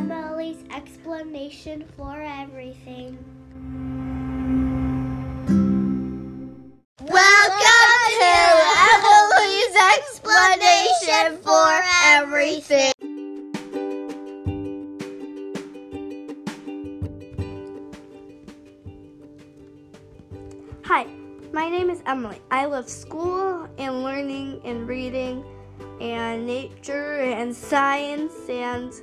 Emily's explanation for everything. Welcome to Emily's explanation for everything. Hi, my name is Emily. I love school and learning and reading and nature and science and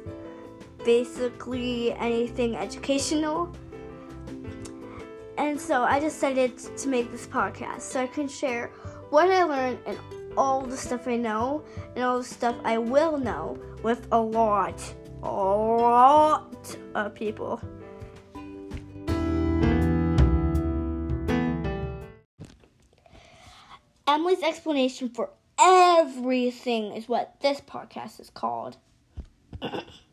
basically anything educational. And so I decided to make this podcast so I can share what I learned and all the stuff I know and all the stuff I will know with a lot, a lot of people. Emily's explanation for everything is what this podcast is called.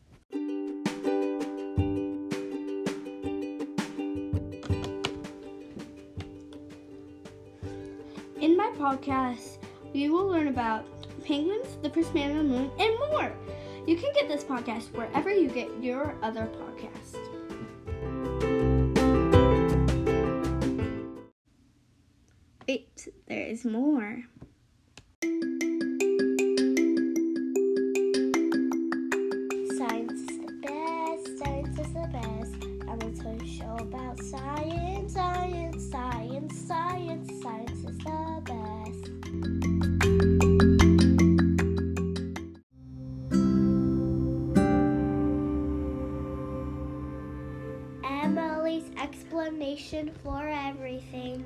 In my podcast, we will learn about penguins, the first man on the moon, and more. You can get this podcast wherever you get your other podcast. Wait, there is more. Science is the best, science is the best. I'm going to tell you show about science, science, science, science. Science is the best. Emily's explanation for everything.